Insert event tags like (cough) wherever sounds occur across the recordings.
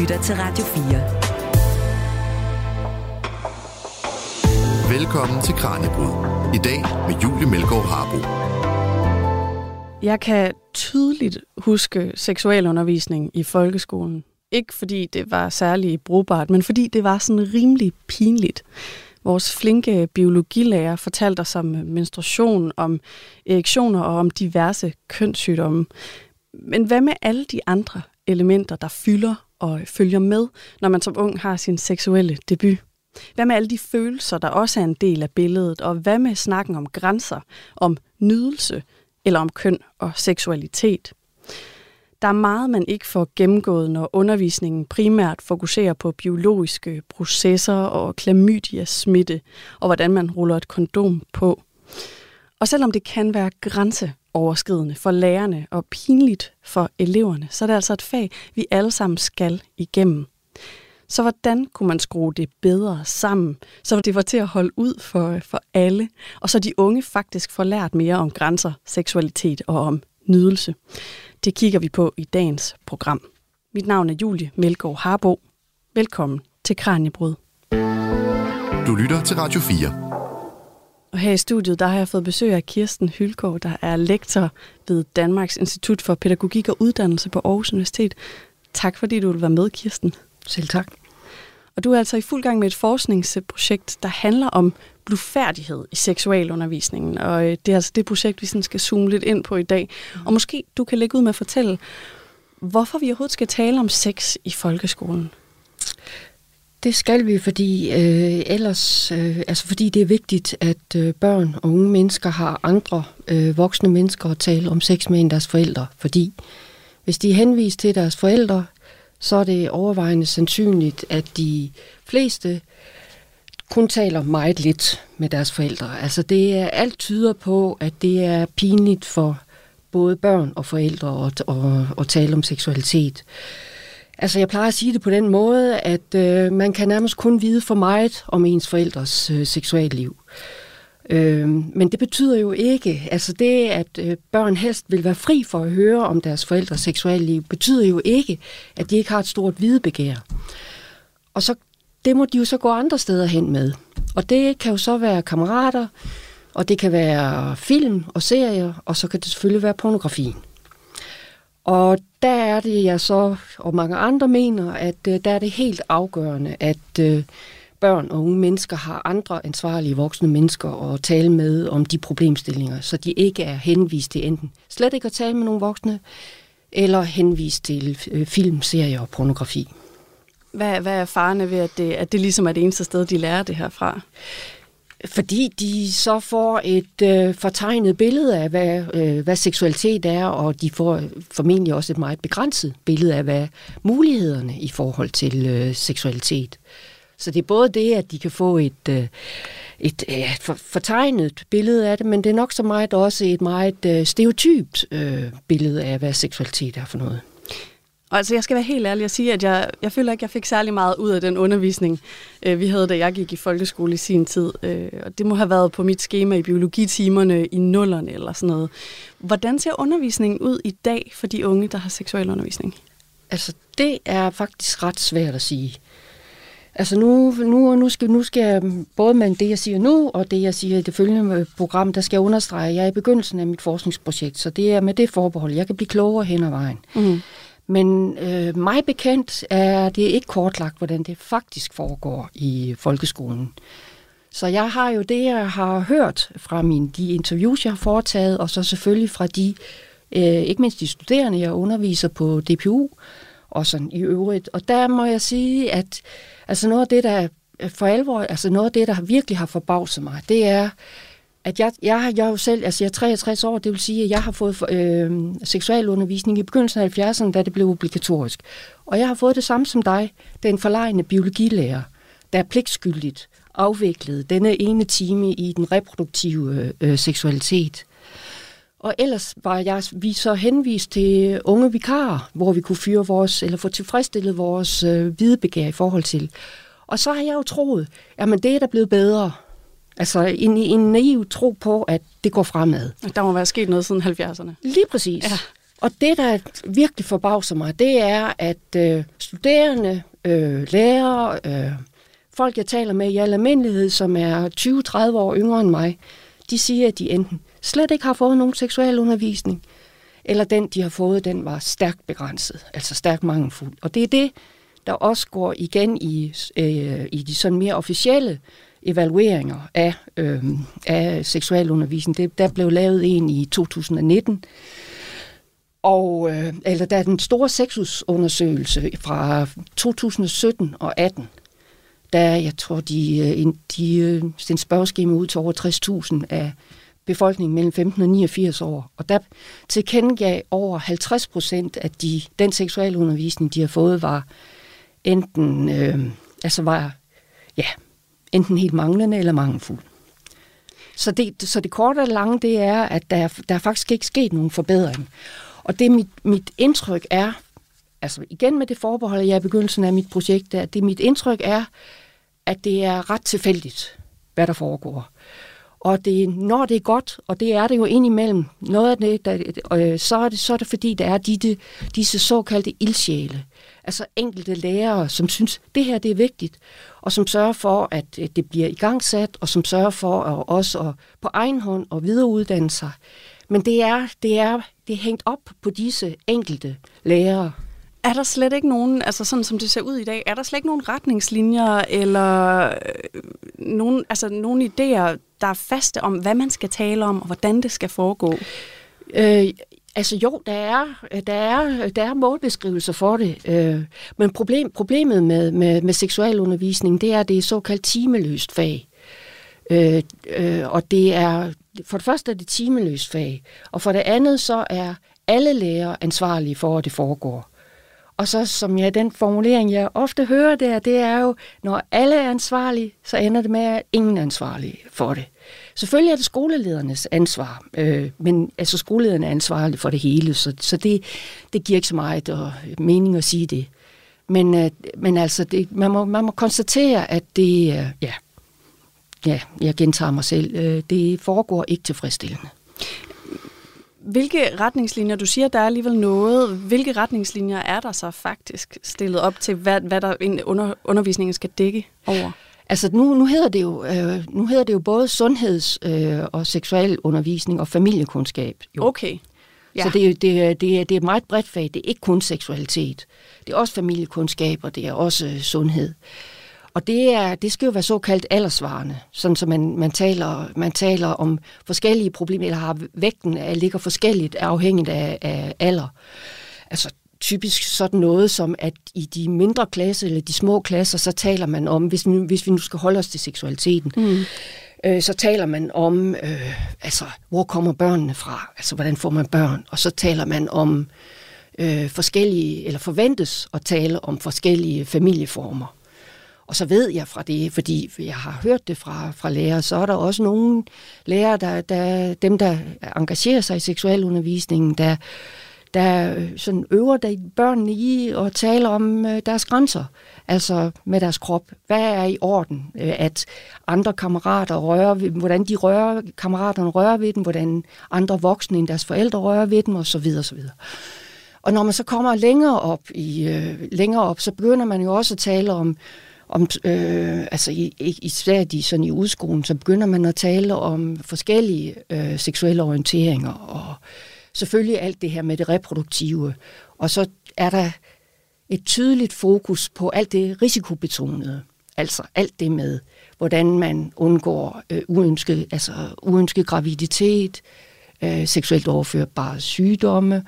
lytter til Radio 4. Velkommen til Kranjebrud. I dag med Julie Melgaard Harbo. Jeg kan tydeligt huske seksualundervisning i folkeskolen. Ikke fordi det var særlig brugbart, men fordi det var sådan rimelig pinligt. Vores flinke biologilærer fortalte os om menstruation, om erektioner og om diverse kønssygdomme. Men hvad med alle de andre elementer, der fylder og følger med, når man som ung har sin seksuelle debut? Hvad med alle de følelser, der også er en del af billedet? Og hvad med snakken om grænser, om nydelse eller om køn og seksualitet? Der er meget, man ikke får gennemgået, når undervisningen primært fokuserer på biologiske processer og klamydia smitte, og hvordan man ruller et kondom på. Og selvom det kan være grænse grænseoverskridende for lærerne og pinligt for eleverne, så er det altså et fag, vi alle sammen skal igennem. Så hvordan kunne man skrue det bedre sammen, så det var til at holde ud for, for alle, og så de unge faktisk får lært mere om grænser, seksualitet og om nydelse? Det kigger vi på i dagens program. Mit navn er Julie Melgaard Harbo. Velkommen til Kranjebrud. Du lytter til Radio 4. Og her i studiet, der har jeg fået besøg af Kirsten Hylgaard, der er lektor ved Danmarks Institut for Pædagogik og Uddannelse på Aarhus Universitet. Tak fordi du vil være med, Kirsten. Selv tak. Og du er altså i fuld gang med et forskningsprojekt, der handler om blufærdighed i seksualundervisningen. Og øh, det er altså det projekt, vi sådan skal zoome lidt ind på i dag. Mm. Og måske du kan lægge ud med at fortælle, hvorfor vi overhovedet skal tale om sex i folkeskolen. Det skal vi, fordi øh, ellers, øh, altså fordi det er vigtigt, at øh, børn og unge mennesker har andre øh, voksne mennesker at tale om sex med end deres forældre. Fordi hvis de er henvist til deres forældre, så er det overvejende sandsynligt, at de fleste kun taler meget lidt med deres forældre. Altså det er alt tyder på, at det er pinligt for både børn og forældre at, at, at tale om seksualitet. Altså jeg plejer at sige det på den måde, at øh, man kan nærmest kun vide for meget om ens forældres øh, seksualliv. Øh, men det betyder jo ikke, altså det, at øh, børn helst vil være fri for at høre om deres forældres seksualliv, betyder jo ikke, at de ikke har et stort videbegær. Og så det må de jo så gå andre steder hen med. Og det kan jo så være kammerater, og det kan være film og serier, og så kan det selvfølgelig være pornografi. Og der er det, jeg så og mange andre mener, at uh, der er det helt afgørende, at øh, børn og unge mennesker har andre ansvarlige voksne mennesker at tale med om de problemstillinger, så de ikke er henvist til enten slet ikke at tale med nogle voksne, eller henvist til uh, film, serier og pornografi. Hvad, hvad er farerne ved, at det, at det ligesom er det eneste sted, de lærer det her fra? Fordi de så får et øh, fortegnet billede af, hvad, øh, hvad seksualitet er, og de får formentlig også et meget begrænset billede af, hvad mulighederne i forhold til øh, seksualitet. Så det er både det, at de kan få et, øh, et øh, fortegnet billede af det, men det er nok så meget også et meget øh, stereotypt øh, billede af, hvad seksualitet er for noget. Og altså, jeg skal være helt ærlig og sige, at jeg, jeg føler ikke, jeg fik særlig meget ud af den undervisning, øh, vi havde, da jeg gik i folkeskole i sin tid. Øh, og det må have været på mit schema i biologitimerne i nullerne eller sådan noget. Hvordan ser undervisningen ud i dag for de unge, der har seksuel undervisning? Altså, det er faktisk ret svært at sige. Altså nu, nu, nu, skal, nu skal jeg, både med det, jeg siger nu, og det, jeg siger i det følgende program, der skal jeg understrege, at jeg er i begyndelsen af mit forskningsprojekt, så det er med det forbehold. Jeg kan blive klogere hen ad vejen. Mm. Men øh, mig bekendt er det ikke kortlagt, hvordan det faktisk foregår i folkeskolen. Så jeg har jo det, jeg har hørt fra mine, de interviews, jeg har foretaget, og så selvfølgelig fra de, øh, ikke mindst de studerende, jeg underviser på DPU, og sådan i øvrigt. Og der må jeg sige, at altså noget af det, der øh, for alvor, altså noget af det, der virkelig har forbavset mig, det er, at jeg, jeg, jeg jo selv, altså jeg er 63 år, det vil sige, at jeg har fået øh, seksualundervisning i begyndelsen af 70'erne, da det blev obligatorisk. Og jeg har fået det samme som dig, den forlejende biologilærer, der er pligtskyldigt afviklet denne ene time i den reproduktive øh, seksualitet. Og ellers var jeg, vi så henvist til unge vikarer, hvor vi kunne fyre vores, eller få tilfredsstillet vores øh, hvidebegær i forhold til. Og så har jeg jo troet, at det er da blevet bedre. Altså en, en naiv tro på, at det går fremad. Der må være sket noget siden 70'erne. Lige præcis. Ja. Og det, der virkelig forbavser mig, det er, at øh, studerende, øh, lærere, øh, folk, jeg taler med i al almindelighed, som er 20-30 år yngre end mig, de siger, at de enten slet ikke har fået nogen seksuel undervisning, eller den, de har fået, den var stærkt begrænset, altså stærkt mangelfuld. Og det er det, der også går igen i, øh, i de sådan mere officielle evalueringer af, øh, af seksualundervisning. Det, der blev lavet en i 2019, og, øh, eller der er den store sexusundersøgelse fra 2017 og 18, der jeg tror, de, øh, de øh, sendte spørgeskema ud til over 60.000 af befolkningen mellem 15 og 89 år. Og der tilkendegav over 50 procent, at de, den seksualundervisning, de har fået, var enten, øh, altså var, ja, enten helt manglende eller mangelfuld. Så det, så det korte og lange, det er, at der, der er faktisk ikke sket nogen forbedring. Og det mit, mit indtryk er, altså igen med det forbehold, jeg er i begyndelsen af mit projekt, at det mit indtryk er, at det er ret tilfældigt, hvad der foregår. Og det, når det er godt, og det er det jo indimellem, noget af det, der, øh, så, er det, så er det fordi, der er de, disse såkaldte ildsjæle. Altså enkelte lærere, som synes, det her det er vigtigt, og som sørger for, at øh, det bliver igangsat, og som sørger for at også at, på egen hånd at videreuddanne sig. Men det er, det, er, det er hængt op på disse enkelte lærere. Er der slet ikke nogen, altså sådan som det ser ud i dag, er der slet ikke nogen retningslinjer eller øh, nogen, altså nogen idéer, der er faste om, hvad man skal tale om og hvordan det skal foregå? Øh, altså jo, der er, der er, der er målbeskrivelser for det, øh, men problem, problemet med, med, med seksualundervisning, det er, at det er såkaldt timeløst fag. Øh, øh, og det er, for det første er det timeløst fag, og for det andet så er alle lærere ansvarlige for, at det foregår. Og så, som jeg, den formulering, jeg ofte hører der, det er jo, når alle er ansvarlige, så ender det med, at ingen er ansvarlige for det. Selvfølgelig er det skoleledernes ansvar, øh, men altså skolelederne er ansvarlige for det hele, så, så det, det giver ikke så meget og, mening at sige det. Men, øh, men altså, det, man, må, man må konstatere, at det, øh, ja, ja, jeg gentager mig selv, øh, det foregår ikke tilfredsstillende. Hvilke retningslinjer, du siger, der er alligevel noget, hvilke retningslinjer er der så faktisk stillet op til, hvad, hvad der under, undervisningen skal dække over? Altså nu, nu, hedder det jo, øh, nu hedder det jo både sundheds- øh, og seksualundervisning og familiekundskab. Jo. Okay. Ja. Så det, det, det, det er et meget bredt fag. Det er ikke kun seksualitet. Det er også familiekundskab, og det er også øh, sundhed. Og det, er, det skal jo være såkaldt aldersvarende, sådan så man, man, taler, man taler om forskellige problemer, eller har vægten af, ligger forskelligt afhængigt af, af alder. Altså typisk sådan noget som, at i de mindre klasser, eller de små klasser, så taler man om, hvis vi, hvis vi nu skal holde os til seksualiteten, mm. øh, så taler man om, øh, altså, hvor kommer børnene fra? Altså, hvordan får man børn? Og så taler man om øh, forskellige, eller forventes at tale om forskellige familieformer. Og så ved jeg fra det, fordi jeg har hørt det fra, fra lærere, så er der også nogle lærere, der, der, dem der engagerer sig i seksualundervisningen, der, der øh, sådan øver der børnene i at tale om øh, deres grænser, altså med deres krop. Hvad er i orden? Øh, at andre kammerater rører ved hvordan de rører, kammeraterne rører ved dem, hvordan andre voksne end deres forældre rører ved dem, osv. osv. Og når man så kommer længere op, i, øh, længere op, så begynder man jo også at tale om om, øh, altså i, især de sådan i udskolen, så begynder man at tale om forskellige øh, seksuelle orienteringer, og selvfølgelig alt det her med det reproduktive. Og så er der et tydeligt fokus på alt det risikobetonede, altså alt det med, hvordan man undgår øh, uønsket, altså uønsket graviditet, øh, seksuelt overførbare sygdomme, øh,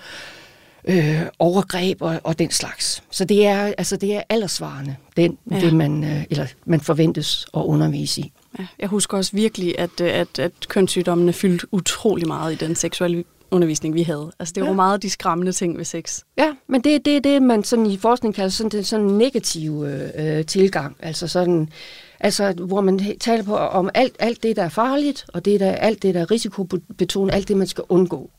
øh, overgreb og, og den slags. Så det er altså det er aldersvarende, den, ja. det man, øh, eller man forventes at undervise i. Ja, jeg husker også virkelig, at, øh, at, at kønssygdommene fyldte utrolig meget i den seksuelle undervisning, vi havde. Altså, det var ja. meget de skræmmende ting ved sex. Ja, men det er det, det, man sådan i forskning kalder sådan, det, sådan en negativ øh, tilgang. Altså sådan, altså, hvor man taler på om alt, alt det, der er farligt, og det der, alt det, der er risikobetonet, alt det, man skal undgå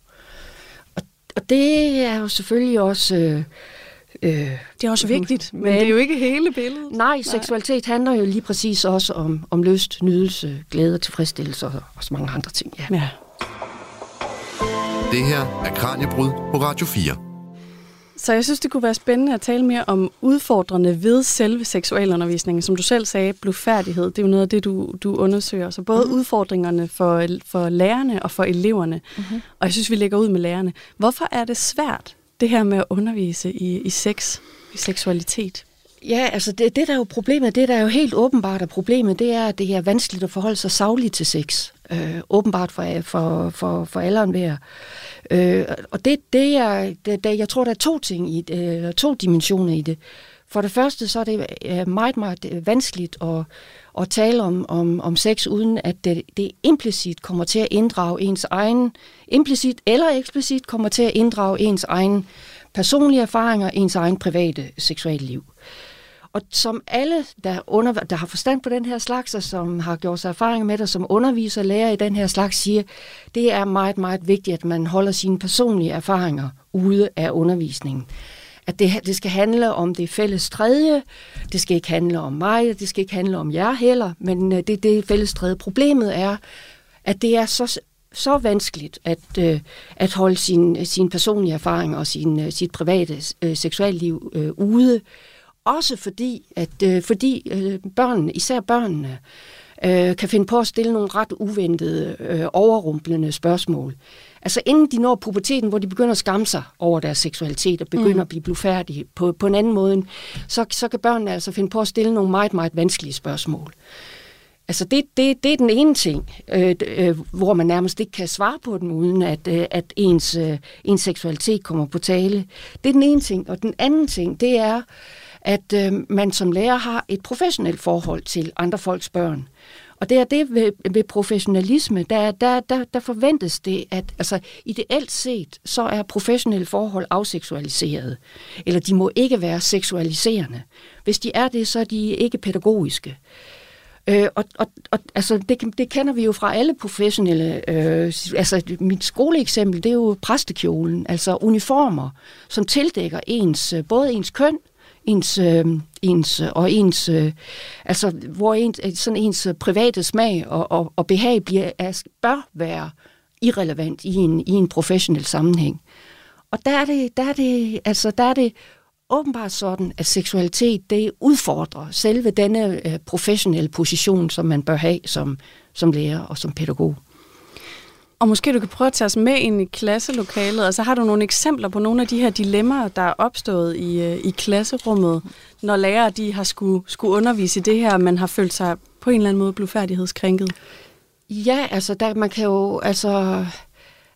og det er jo selvfølgelig også... Øh, øh, det er også vigtigt, men, men det er jo ikke hele billedet. Nej, seksualitet handler jo lige præcis også om, om lyst, nydelse, glæde og tilfredsstillelse og, og så mange andre ting. Ja. ja. Det her er Kranjebrud på Radio 4. Så jeg synes, det kunne være spændende at tale mere om udfordrende ved selve seksualundervisningen. Som du selv sagde, blufærdighed, det er jo noget af det, du, du undersøger. Så både mm-hmm. udfordringerne for, for lærerne og for eleverne. Mm-hmm. Og jeg synes, vi lægger ud med lærerne. Hvorfor er det svært, det her med at undervise i, i sex, i seksualitet? Ja, altså det, det der er jo problemet, det der er jo helt åbenbart er problemet, det er, at det er vanskeligt at forholde sig savligt til sex. Øh, åbenbart for, for, for, for alle hver. Øh, og det, det er, det, det, jeg tror, der er to ting i det, to dimensioner i det. For det første, så er det øh, meget, meget vanskeligt at, at tale om, om, om sex, uden at det, det implicit kommer til at inddrage ens egen, implicit eller eksplicit kommer til at inddrage ens egen personlige erfaringer, ens egen private seksuelle liv. Og som alle, der, under, der har forstand på den her slags, og som har gjort sig erfaringer med det, som underviser og lærer i den her slags, siger, det er meget, meget vigtigt, at man holder sine personlige erfaringer ude af undervisningen. At det, det skal handle om det fælles tredje, det skal ikke handle om mig, det skal ikke handle om jer heller, men øh, det, det fælles tredje. Problemet er, at det er så så vanskeligt at, øh, at holde sin, sin personlige erfaring og sin, øh, sit private øh, seksualliv øh, ude, også fordi, at øh, fordi øh, børnene, især børnene, øh, kan finde på at stille nogle ret uventede, øh, overrumplende spørgsmål. Altså inden de når puberteten, hvor de begynder at skamme sig over deres seksualitet og begynder mm. at blive blufærdige på, på en anden måde, så, så kan børnene altså finde på at stille nogle meget, meget vanskelige spørgsmål. Altså det, det, det er den ene ting, øh, øh, hvor man nærmest ikke kan svare på den, uden at, øh, at ens, øh, ens seksualitet kommer på tale. Det er den ene ting. Og den anden ting, det er, at øh, man som lærer har et professionelt forhold til andre folks børn. Og det er det ved, ved professionalisme, der, der, der, der forventes det, at altså, ideelt set, så er professionelle forhold afseksualiserede. Eller de må ikke være seksualiserende. Hvis de er det, så er de ikke pædagogiske. Øh, og, og, og altså, det, det kender vi jo fra alle professionelle. Øh, altså, mit skoleeksempel, det er jo præstekjolen, altså uniformer, som tildækker ens, øh, både ens køn, ens, øh, ens øh, og ens, øh, altså hvor ens, øh, sådan ens øh, private smag og, og, og behag bliver, er, bør være irrelevant i en, i en professionel sammenhæng. Og der er det, der er det, altså der er det åbenbart sådan, at seksualitet, det udfordrer selve denne øh, professionelle position, som man bør have som, som lærer og som pædagog. Og måske du kan prøve at tage os med ind i klasselokalet, og så har du nogle eksempler på nogle af de her dilemmaer, der er opstået i, øh, i klasserummet, når lærere de har skulle, skulle undervise i det her, man har følt sig på en eller anden måde blufærdighedskrænket. Ja, altså der, man kan jo, altså,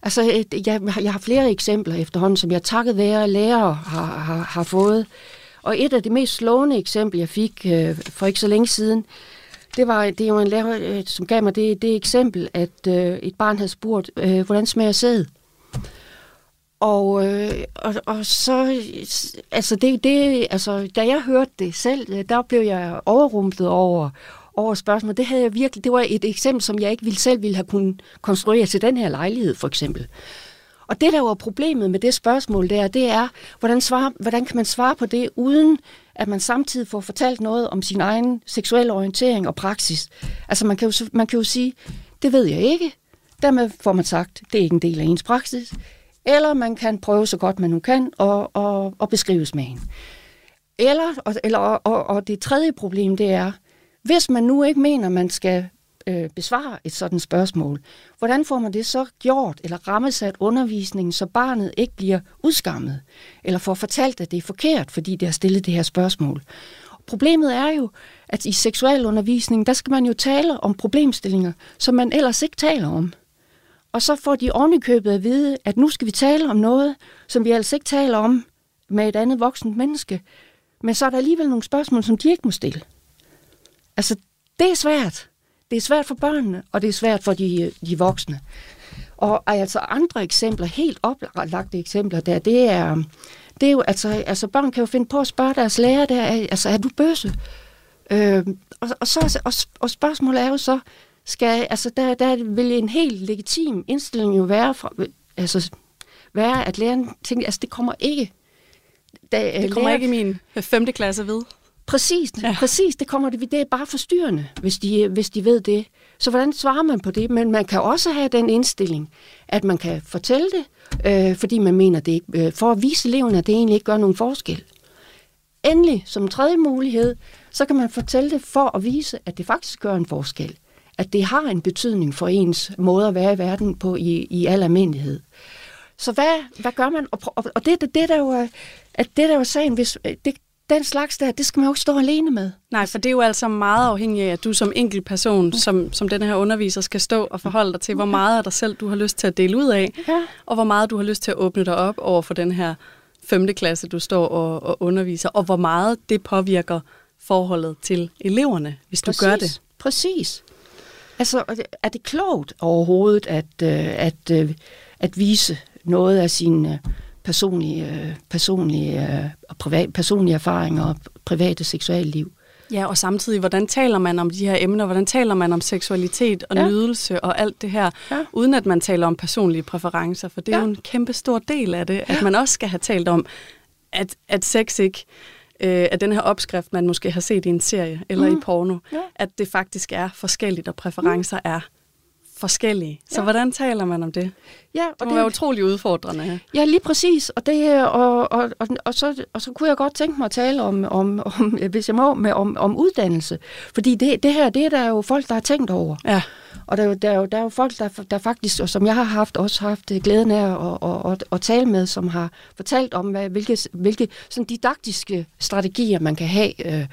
altså jeg, jeg har flere eksempler efterhånden, som jeg takket være lærere har, har, har fået. Og et af de mest slående eksempler, jeg fik øh, for ikke så længe siden, det var det var en lærer, øh, som gav mig det, det eksempel, at øh, et barn havde spurgt, øh, hvordan smager sæd? Og, øh, og, og så, altså, det, det, altså, da jeg hørte det selv, øh, der blev jeg overrumplet over, over spørgsmålet. Det havde jeg virkelig, det var et eksempel, som jeg ikke ville selv ville have kunnet konstruere til den her lejlighed, for eksempel. Og det, der var problemet med det spørgsmål der, det er, hvordan, svare, hvordan kan man svare på det, uden at man samtidig får fortalt noget om sin egen seksuelle orientering og praksis. Altså man kan jo, man kan jo sige, det ved jeg ikke. Dermed får man sagt, det er ikke en del af ens praksis. Eller man kan prøve så godt man nu kan og, og, og beskrive smagen. Eller, og, eller, og, og det tredje problem, det er, hvis man nu ikke mener, man skal øh, besvare et sådan spørgsmål, hvordan får man det så gjort eller rammesat undervisningen, så barnet ikke bliver udskammet, eller får fortalt, at det er forkert, fordi det har stillet det her spørgsmål. Problemet er jo, at i seksualundervisningen, der skal man jo tale om problemstillinger, som man ellers ikke taler om. Og så får de ovenikøbet at vide, at nu skal vi tale om noget, som vi altså ikke taler om med et andet voksent menneske. Men så er der alligevel nogle spørgsmål, som de ikke må stille. Altså, det er svært. Det er svært for børnene, og det er svært for de, de voksne. Og altså andre eksempler, helt oplagte eksempler der, det er, det er jo, altså, altså børn kan jo finde på at spørge deres lærer der, altså er du bøsse? Øh, og, og, så, og, og spørgsmålet er jo så, skal, altså der, der vil en helt legitim indstilling jo være, fra, altså, være at læreren tænker, altså det kommer ikke. Da, det kommer lærer, ikke i min femte klasse ved. Præcis, ja. præcis. Det kommer det, det er bare forstyrrende, hvis de, hvis de ved det. Så hvordan svarer man på det? Men man kan også have den indstilling, at man kan fortælle det, øh, fordi man mener det ikke, øh, for at vise eleverne, at det egentlig ikke gør nogen forskel. Endelig, som tredje mulighed, så kan man fortælle det for at vise, at det faktisk gør en forskel. At det har en betydning for ens måde at være i verden på i, i al almindelighed. Så hvad, hvad gør man? Og, og, og det, det, det, der jo er, at det der jo er sagen, hvis, det, den slags der, det skal man jo ikke stå alene med. Nej, for det er jo altså meget afhængigt af, at du som enkelt person, mm. som, som den her underviser, skal stå og forholde dig til, hvor meget af dig selv du har lyst til at dele ud af, ja. og hvor meget du har lyst til at åbne dig op over for den her femte klasse, du står og, og underviser, og hvor meget det påvirker forholdet til eleverne, hvis Præcis. du gør det. Præcis. Altså, er det klogt overhovedet at, øh, at, øh, at vise noget af sin øh, personlige, personlige, privat, personlige erfaringer og private seksuelle liv? Ja, og samtidig, hvordan taler man om de her emner? Hvordan taler man om seksualitet og ja. nydelse og alt det her, ja. uden at man taler om personlige præferencer? For det er ja. jo en kæmpe stor del af det, ja. at man også skal have talt om, at, at sex ikke øh, af den her opskrift, man måske har set i en serie eller mm. i porno, ja. at det faktisk er forskelligt, og præferencer mm. er forskellige. Så ja. hvordan taler man om det? Ja, og det må det være utrolig udfordrende. Ja, lige præcis. Og, det, og, og, og, og, så, og så kunne jeg godt tænke mig at tale om, om, om (laughs) hvis jeg må, med, om, om uddannelse. Fordi det, det her, det er der jo folk, der har tænkt over. Ja. Og der, er jo, der, er jo, der er jo folk, der, der faktisk, og som jeg har haft, også haft glæden af at, at, at, at tale med, som har fortalt om, hvad, hvilke, hvilke sådan didaktiske strategier man kan have øh,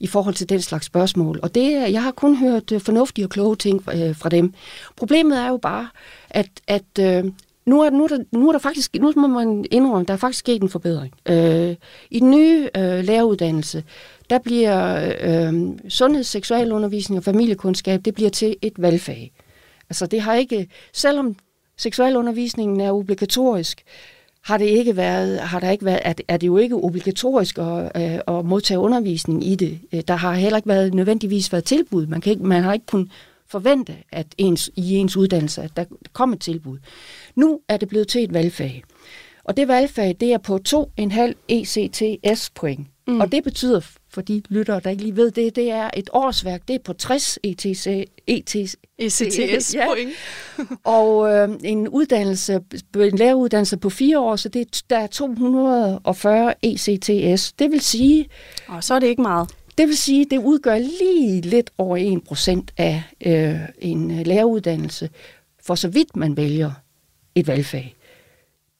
i forhold til den slags spørgsmål. Og det, jeg har kun hørt øh, fornuftige og kloge ting øh, fra dem. Problemet er jo bare, at, at øh, nu er, nu, er der, nu er der faktisk, nu må man indrømme, der er faktisk sket en forbedring. Øh, I den nye øh, læreruddannelse, der bliver øh, sundheds- seksualundervisning og familiekundskab, det bliver til et valgfag. Altså det har ikke, selvom seksualundervisningen er obligatorisk, har det ikke været, har der ikke været, er, er det jo ikke obligatorisk at, øh, at modtage undervisning i det. Øh, der har heller ikke været nødvendigvis været tilbud. Man, kan ikke, man har ikke kunnet forvente, at ens, i ens uddannelse, at der kom et tilbud. Nu er det blevet til et valgfag. Og det valgfag, det er på 2,5 ECTS-point. Mm. Og det betyder, for de lyttere, der ikke lige ved det, det er et årsværk, det er på 60 ETC, ETC, ECTS ja. point. og øh, en uddannelse, en læreruddannelse på fire år, så det, der er 240 ECTS. Det vil sige... Og så er det ikke meget. Det vil sige, det udgør lige lidt over 1% af øh, en øh, læreruddannelse, for så vidt man vælger et valgfag.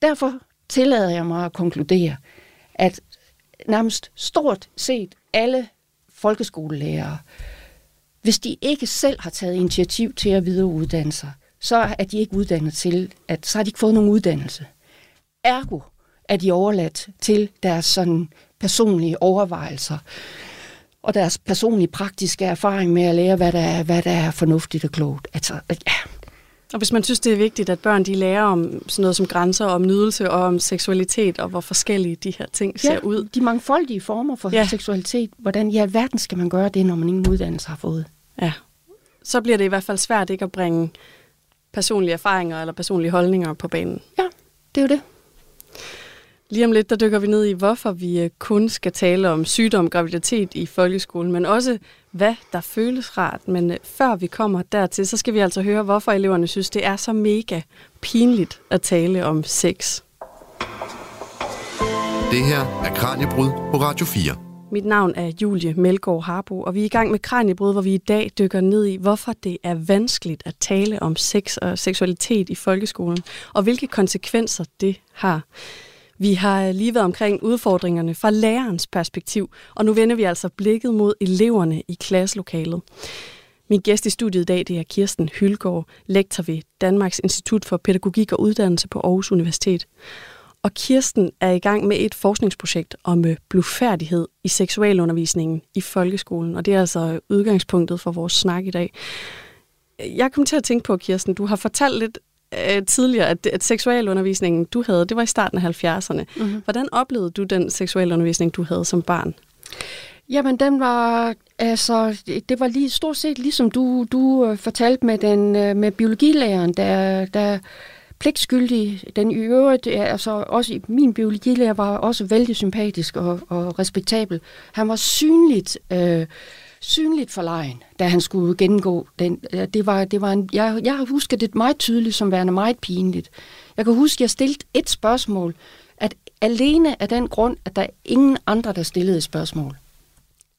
Derfor tillader jeg mig at konkludere, at nærmest stort set alle folkeskolelærere, hvis de ikke selv har taget initiativ til at videreuddanne sig, så er de ikke uddannet til, at så har de ikke fået nogen uddannelse. Ergo er de overladt til deres sådan personlige overvejelser og deres personlige praktiske erfaring med at lære, hvad der er, hvad der er fornuftigt og klogt. Altså, ja, og hvis man synes, det er vigtigt, at børn de lærer om sådan noget som grænser, om nydelse og om seksualitet, og hvor forskellige de her ting ja, ser ud. de mangfoldige former for ja. seksualitet. Hvordan i alverden skal man gøre det, når man ingen uddannelse har fået? Ja, så bliver det i hvert fald svært ikke at bringe personlige erfaringer eller personlige holdninger på banen. Ja, det er jo det. Lige om lidt, der dykker vi ned i, hvorfor vi øh, kun skal tale om sygdom, graviditet i folkeskolen, men også hvad der føles rart. Men øh, før vi kommer dertil, så skal vi altså høre, hvorfor eleverne synes, det er så mega pinligt at tale om sex. Det her er Kranjebrud på Radio 4. Mit navn er Julie Melgaard Harbo, og vi er i gang med Kranjebrud, hvor vi i dag dykker ned i, hvorfor det er vanskeligt at tale om sex og seksualitet i folkeskolen, og hvilke konsekvenser det har. Vi har lige været omkring udfordringerne fra lærerens perspektiv, og nu vender vi altså blikket mod eleverne i klasselokalet. Min gæst i studiet i dag det er Kirsten Hylgaard, lektor ved Danmarks Institut for Pædagogik og Uddannelse på Aarhus Universitet. Og Kirsten er i gang med et forskningsprojekt om øh, blufærdighed i seksualundervisningen i folkeskolen, og det er altså udgangspunktet for vores snak i dag. Jeg kom til at tænke på, Kirsten, du har fortalt lidt øh, tidligere, at, at seksualundervisningen, du havde, det var i starten af 70'erne. Mm-hmm. Hvordan oplevede du den seksualundervisning, du havde som barn? Jamen, den var, altså, det var lige stort set ligesom du, du øh, fortalte med, den, øh, med biologilæreren, der, der pligtskyldig. Den i øvrigt, altså også i min biologilærer var også vældig sympatisk og, og respektabel. Han var synligt, øh, synligt forlegen, da han skulle gennemgå den. Det var, det var en, jeg, jeg har husket det meget tydeligt som værende meget pinligt. Jeg kan huske, at jeg stillede et spørgsmål, at alene af den grund, at der er ingen andre, der stillede et spørgsmål.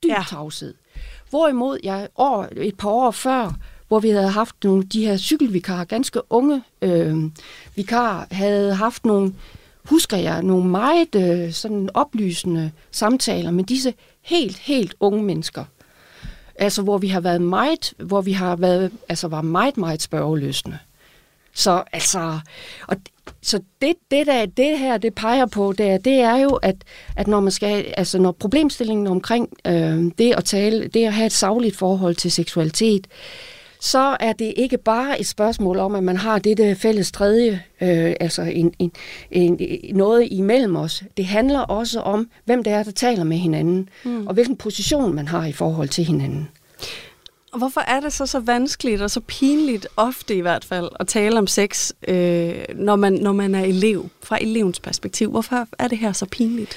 Dyb ja. tavshed. Hvorimod jeg år, et par år før, hvor vi havde haft nogle de her cykelvikarer, ganske unge øh, vikarer, havde haft nogle, husker jeg, nogle meget øh, sådan oplysende samtaler med disse helt, helt unge mennesker. Altså, hvor vi har været meget, hvor vi har været, altså var meget, meget spørgeløsende. Så altså, og, så det, det, der, det her, det peger på, det er, det er jo, at, at når man skal, altså når problemstillingen omkring øh, det at tale, det at have et savligt forhold til seksualitet, så er det ikke bare et spørgsmål om, at man har det der fælles tredje, øh, altså en, en, en, noget imellem os. Det handler også om, hvem det er, der taler med hinanden, mm. og hvilken position man har i forhold til hinanden. Og hvorfor er det så så vanskeligt og så pinligt, ofte i hvert fald, at tale om sex, øh, når, man, når man er elev, fra elevens perspektiv? Hvorfor er det her så pinligt?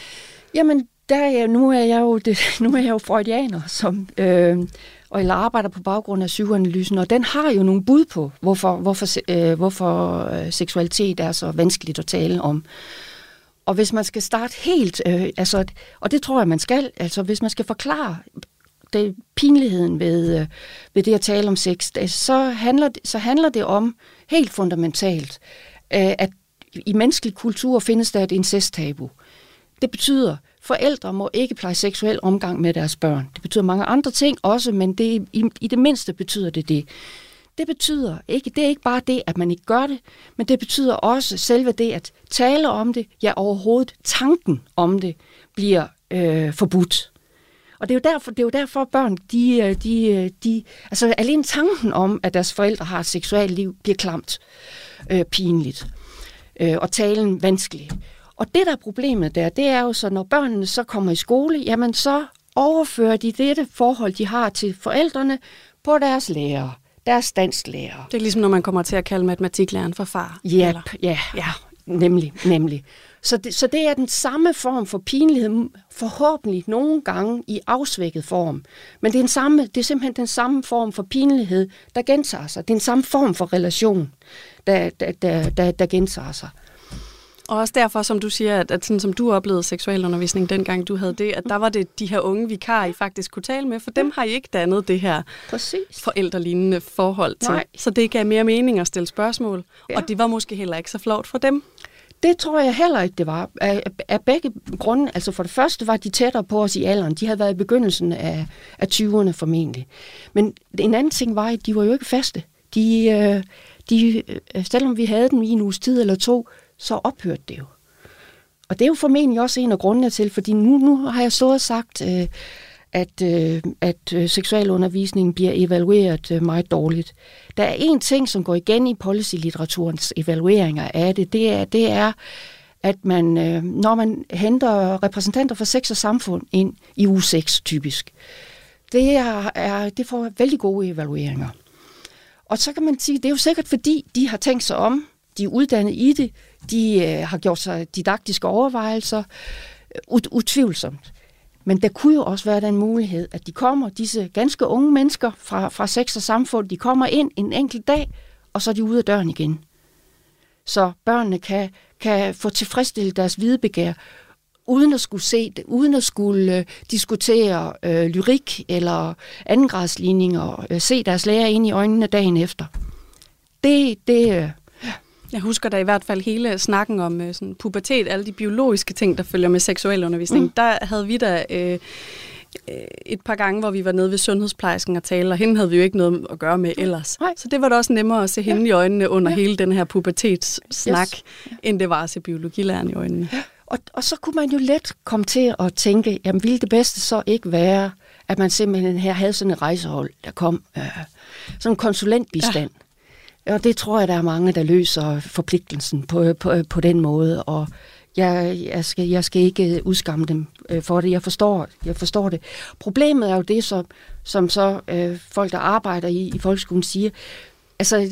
Jamen, der er, nu, er jeg jo det, (laughs) nu er jeg jo freudianer, som, øh, og arbejder på baggrund af psykoanalysen, og den har jo nogle bud på, hvorfor, hvorfor, øh, hvorfor øh, seksualitet er så vanskeligt at tale om. Og hvis man skal starte helt, øh, altså, og det tror jeg, man skal, altså hvis man skal forklare det, pinligheden ved, øh, ved det at tale om sex, så handler, så handler det om helt fundamentalt, øh, at i menneskelig kultur findes der et incesttabu. Det betyder, forældre må ikke pleje seksuel omgang med deres børn. Det betyder mange andre ting også, men det, i, i det mindste betyder det det. Det betyder ikke, det er ikke bare det, at man ikke gør det, men det betyder også selve det at tale om det, ja overhovedet tanken om det, bliver øh, forbudt. Og det er jo derfor, det er jo derfor at børn, de, øh, de, øh, de, altså alene tanken om, at deres forældre har et seksuelt liv, bliver klamt, øh, pinligt, øh, og talen vanskelig. Og det, der er problemet der, det er jo så, når børnene så kommer i skole, jamen så overfører de dette forhold, de har til forældrene, på deres lærere deres dansklærer. Det er ligesom, når man kommer til at kalde matematiklæreren for far. Yep, eller? ja, ja, nemlig, nemlig. Så det, så det er den samme form for pinlighed, forhåbentlig nogle gange i afsvækket form. Men det er, en samme, det er simpelthen den samme form for pinlighed, der gentager sig. Det er en samme form for relation, der, der, der, der, der gentager sig. Og også derfor, som du siger, at, at sådan som du oplevede seksualundervisning dengang du havde det, at der var det de her unge vikarer, I faktisk kunne tale med, for dem har I ikke dannet det her Præcis. forældrelignende forhold til. Nej. Så det gav mere mening at stille spørgsmål, ja. og det var måske heller ikke så flot for dem. Det tror jeg heller ikke, det var. Af, af begge grunde. Altså for det første var de tættere på os i alderen. De havde været i begyndelsen af, af 20'erne formentlig. Men en anden ting var, at de var jo ikke faste. De, øh, de, øh, selvom vi havde dem i en uges tid eller to, så ophørte det jo. Og det er jo formentlig også en af grundene til, fordi nu, nu har jeg stået og sagt, øh, at, øh, at øh, seksualundervisningen bliver evalueret øh, meget dårligt. Der er en ting, som går igen i policy-litteraturens evalueringer af det, det er, det er at man, øh, når man henter repræsentanter for sex og samfund ind i u 6 typisk, det, er, er, det får vældig gode evalueringer. Og så kan man sige, det er jo sikkert fordi, de har tænkt sig om, de er uddannet i det, de øh, har gjort sig didaktiske overvejelser, ut- utvivlsomt. Men der kunne jo også være den mulighed, at de kommer, disse ganske unge mennesker fra, fra sex og samfund, de kommer ind en enkelt dag, og så er de ude af døren igen. Så børnene kan, kan få tilfredsstillet deres hvidebegær, uden at skulle se det, uden at skulle øh, diskutere øh, lyrik eller andengradsligninger, øh, se deres lærer ind i øjnene dagen efter. Det, det, øh, jeg husker da i hvert fald hele snakken om øh, sådan pubertet, alle de biologiske ting, der følger med seksuel undervisning. Mm. Der havde vi da øh, øh, et par gange, hvor vi var nede ved sundhedsplejersken og tale, og hende havde vi jo ikke noget at gøre med ellers. Nej. Så det var da også nemmere at se hende ja. i øjnene under ja. hele den her pubertetssnak, yes. ja. end det var at se biologilæreren i øjnene. Ja. Og, og så kunne man jo let komme til at tænke, jamen ville det bedste så ikke være, at man simpelthen her havde sådan et rejsehold, der kom, øh, sådan en konsulentbistand. Ja og det tror jeg, der er mange, der løser forpligtelsen på, på, på den måde, og jeg, jeg, skal, jeg skal ikke øh, udskamme dem øh, for det. Jeg forstår, jeg forstår det. Problemet er jo det, som, som så øh, folk, der arbejder i, i folkeskolen, siger. Altså,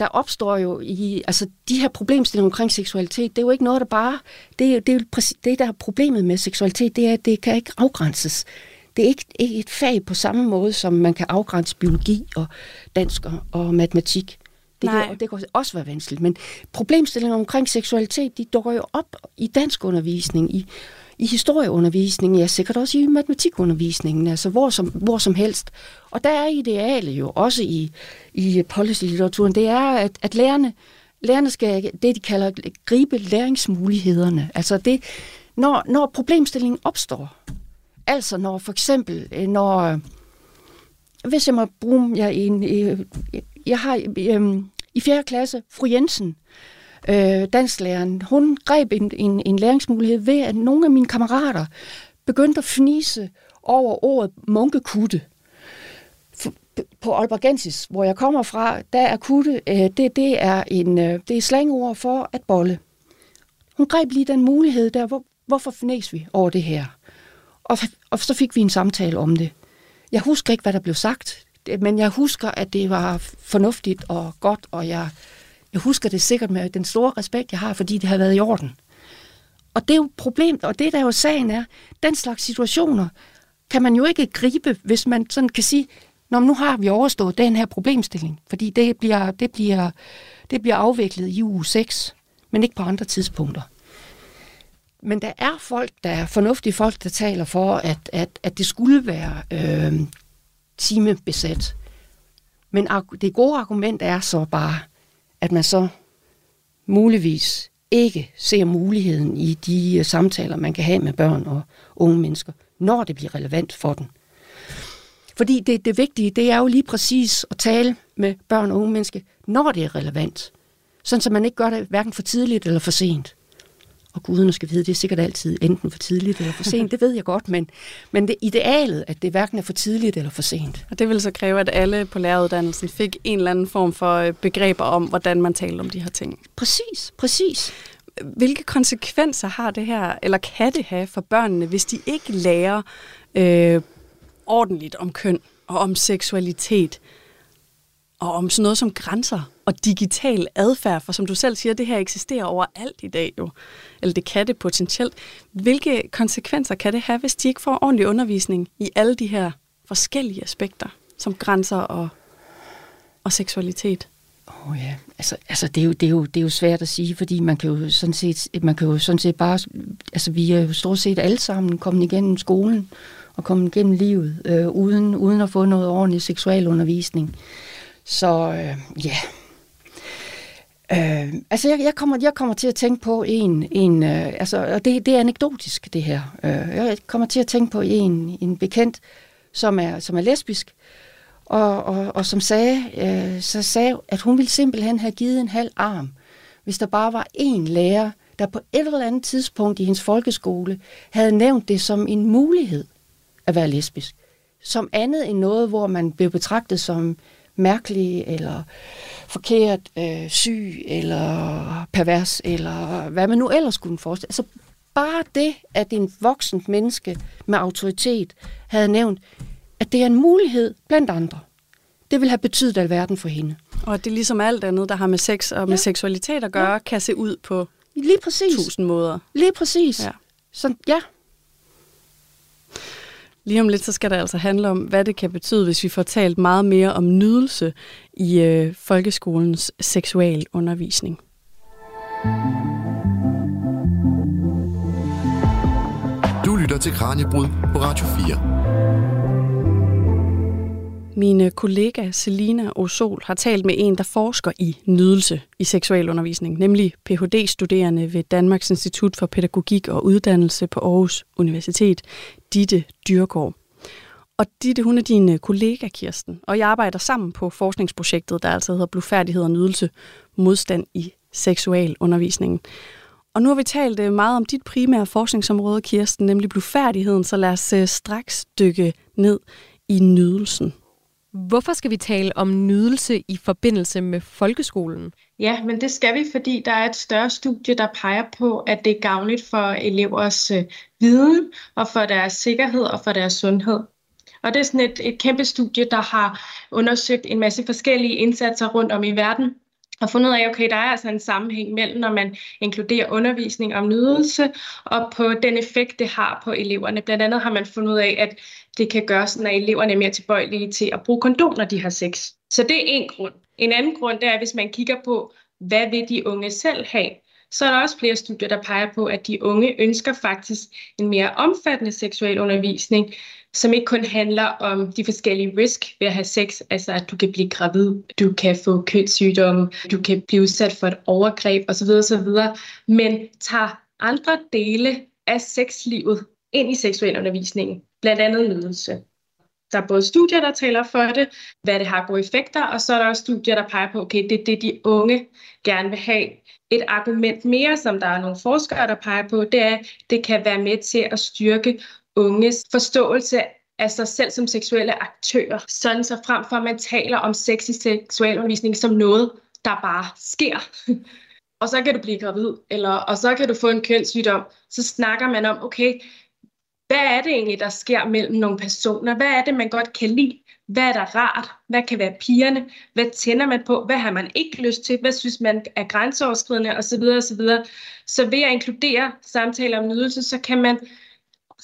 der opstår jo i, altså de her problemstillinger omkring seksualitet, det er jo ikke noget, der bare, det er, det er jo præcis, det der er problemet med seksualitet, det er, at det kan ikke afgrænses. Det er ikke, ikke et fag på samme måde, som man kan afgrænse biologi og dansk og, og matematik. Det kan, det kan også være vanskeligt, men problemstillinger omkring seksualitet, de dukker jo op i dansk undervisning, i, i historieundervisningen, ja sikkert også i matematikundervisningen, altså hvor som, hvor som helst. Og der er idealet jo også i, i policy-litteraturen, det er, at, at lærerne, lærerne skal det, de kalder gribe læringsmulighederne. Altså det, når, når problemstillingen opstår, altså når for eksempel, når, hvis jeg må bruge ja, en, jeg har øhm, i 4. klasse fru Jensen, øh, dansklæreren, hun greb en, en, en læringsmulighed ved, at nogle af mine kammerater begyndte at fnise over ordet munkekutte. På Albergensis, hvor jeg kommer fra, der er kutte, øh, det, det, er en, øh, det er slangord for at bolle. Hun greb lige den mulighed der, hvor, hvorfor fnæs vi over det her? Og, og så fik vi en samtale om det. Jeg husker ikke, hvad der blev sagt men jeg husker, at det var fornuftigt og godt, og jeg, jeg husker det sikkert med den store respekt, jeg har, fordi det har været i orden. Og det er jo problemet, og det der jo sagen er, den slags situationer kan man jo ikke gribe, hvis man sådan kan sige, Nå, nu har vi overstået den her problemstilling, fordi det bliver, det bliver, det bliver afviklet i uge 6, men ikke på andre tidspunkter. Men der er folk, der er fornuftige folk, der taler for, at, at, at det skulle være øh, timebesat. Men det gode argument er så bare, at man så muligvis ikke ser muligheden i de øh, samtaler, man kan have med børn og unge mennesker, når det bliver relevant for dem. Fordi det, det vigtige, det er jo lige præcis at tale med børn og unge mennesker, når det er relevant. Sådan, så man ikke gør det hverken for tidligt eller for sent og guderne skal vide, det er sikkert altid enten for tidligt eller for sent, det ved jeg godt, men, men det idealet, at det hverken er for tidligt eller for sent. Og det vil så kræve, at alle på læreruddannelsen fik en eller anden form for øh, begreber om, hvordan man taler om de her ting. Præcis, præcis. Hvilke konsekvenser har det her, eller kan det have for børnene, hvis de ikke lærer øh, ordentligt om køn og om seksualitet? og om sådan noget som grænser og digital adfærd, for som du selv siger, det her eksisterer overalt i dag jo, eller det kan det potentielt. Hvilke konsekvenser kan det have, hvis de ikke får ordentlig undervisning i alle de her forskellige aspekter, som grænser og, og seksualitet? Åh oh ja, altså, altså det, er jo, det, er jo, det er jo svært at sige, fordi man kan jo sådan set, man kan jo sådan set bare, altså vi er jo stort set alle sammen kommet igennem skolen og kommet igennem livet, øh, uden, uden at få noget ordentlig seksualundervisning. Så øh, ja. Øh, altså jeg, jeg, kommer, jeg kommer til at tænke på en, en øh, altså, og det, det er anekdotisk det her. Øh, jeg kommer til at tænke på en, en bekendt, som er, som er lesbisk, og, og, og som sagde, øh, så sagde, at hun ville simpelthen have givet en halv arm, hvis der bare var én lærer, der på et eller andet tidspunkt i hendes folkeskole havde nævnt det som en mulighed at være lesbisk. Som andet end noget, hvor man blev betragtet som mærkelig, eller forkert, øh, syg, eller pervers, eller hvad man nu ellers kunne forestille. Altså bare det, at en voksen menneske med autoritet havde nævnt, at det er en mulighed blandt andre. Det vil have betydet alverden for hende. Og det ligesom alt andet, der har med sex og med ja. seksualitet at gøre, ja. kan se ud på Lige præcis. tusind måder. Lige præcis. Ja. Så ja, Lige om lidt, så skal det altså handle om, hvad det kan betyde, hvis vi får talt meget mere om nydelse i øh, folkeskolens seksualundervisning. Du lytter til Kranjebrud på Radio 4. Min kollega Selina Osol har talt med en, der forsker i nydelse i seksualundervisning, nemlig Ph.D.-studerende ved Danmarks Institut for Pædagogik og Uddannelse på Aarhus Universitet, Ditte Dyrgaard. Og Ditte, hun er din øh, kollega, Kirsten, og jeg arbejder sammen på forskningsprojektet, der altså hedder Blufærdighed og Nydelse, modstand i seksualundervisningen. Og nu har vi talt øh, meget om dit primære forskningsområde, Kirsten, nemlig blufærdigheden, så lad os øh, straks dykke ned i nydelsen. Hvorfor skal vi tale om nydelse i forbindelse med folkeskolen? Ja, men det skal vi, fordi der er et større studie, der peger på, at det er gavnligt for elevers øh, viden og for deres sikkerhed og for deres sundhed. Og det er sådan et, et kæmpe studie, der har undersøgt en masse forskellige indsatser rundt om i verden og fundet ud af, okay, der er altså en sammenhæng mellem, når man inkluderer undervisning om nydelse, og på den effekt, det har på eleverne. Blandt andet har man fundet ud af, at det kan gøre sådan, at eleverne er mere tilbøjelige til at bruge kondom, når de har sex. Så det er en grund. En anden grund, det er, hvis man kigger på, hvad vil de unge selv have, så er der også flere studier, der peger på, at de unge ønsker faktisk en mere omfattende seksuel undervisning, som ikke kun handler om de forskellige risk ved at have sex, altså at du kan blive gravid, du kan få kønssygdomme, du kan blive udsat for et overgreb osv. osv., men tager andre dele af sexlivet ind i seksuel undervisningen, blandt andet nydelse. Der er både studier, der taler for det, hvad det har gode effekter, og så er der også studier, der peger på, okay, det er det, de unge gerne vil have. Et argument mere, som der er nogle forskere, der peger på, det er, at det kan være med til at styrke unges forståelse af sig selv som seksuelle aktører, sådan så frem for at man taler om sex i seksualundervisning som noget, der bare sker. (laughs) og så kan du blive gravid, eller, og så kan du få en kønssygdom. Så snakker man om, okay, hvad er det egentlig, der sker mellem nogle personer? Hvad er det, man godt kan lide? Hvad er der rart? Hvad kan være pigerne? Hvad tænder man på? Hvad har man ikke lyst til? Hvad synes man er grænseoverskridende? Og så videre, og så videre. Så ved at inkludere samtaler om nydelse, så kan man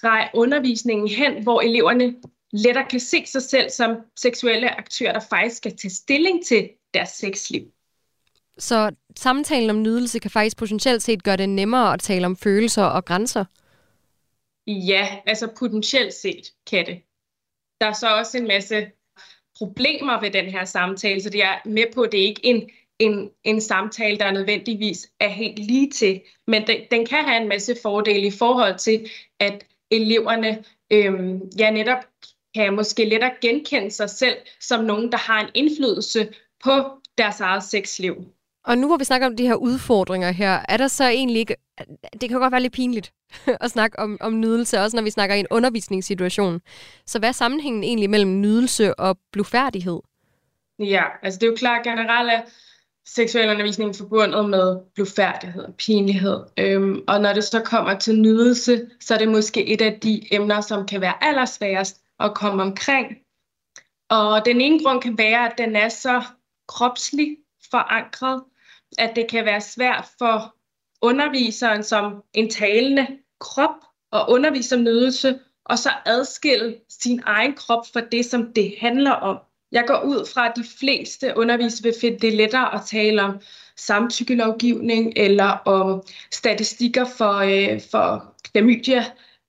dreje undervisningen hen, hvor eleverne lettere kan se sig selv som seksuelle aktører, der faktisk skal tage stilling til deres sexliv. Så samtalen om nydelse kan faktisk potentielt set gøre det nemmere at tale om følelser og grænser? Ja, altså potentielt set kan det. Der er så også en masse problemer ved den her samtale, så det er med på, at det ikke er en, en, en samtale, der nødvendigvis er helt lige til, men den, den kan have en masse fordele i forhold til, at eleverne øhm, ja, netop kan måske lettere genkende sig selv som nogen, der har en indflydelse på deres eget sexliv. Og nu hvor vi snakker om de her udfordringer her, er der så egentlig ikke... Det kan godt være lidt pinligt (laughs) at snakke om, om nydelse, også når vi snakker i en undervisningssituation. Så hvad er sammenhængen egentlig mellem nydelse og blufærdighed? Ja, altså det er jo klart generelt, at seksualundervisning forbundet med blufærdighed og pinlighed. Øhm, og når det så kommer til nydelse, så er det måske et af de emner, som kan være allersværest at komme omkring. Og den ene grund kan være, at den er så kropslig forankret, at det kan være svært for underviseren som en talende krop og undervise om nydelse, og så adskille sin egen krop fra det, som det handler om. Jeg går ud fra, at de fleste undervisere vil finde det lettere at tale om samtykkelovgivning eller om statistikker for, øh, for klamydia,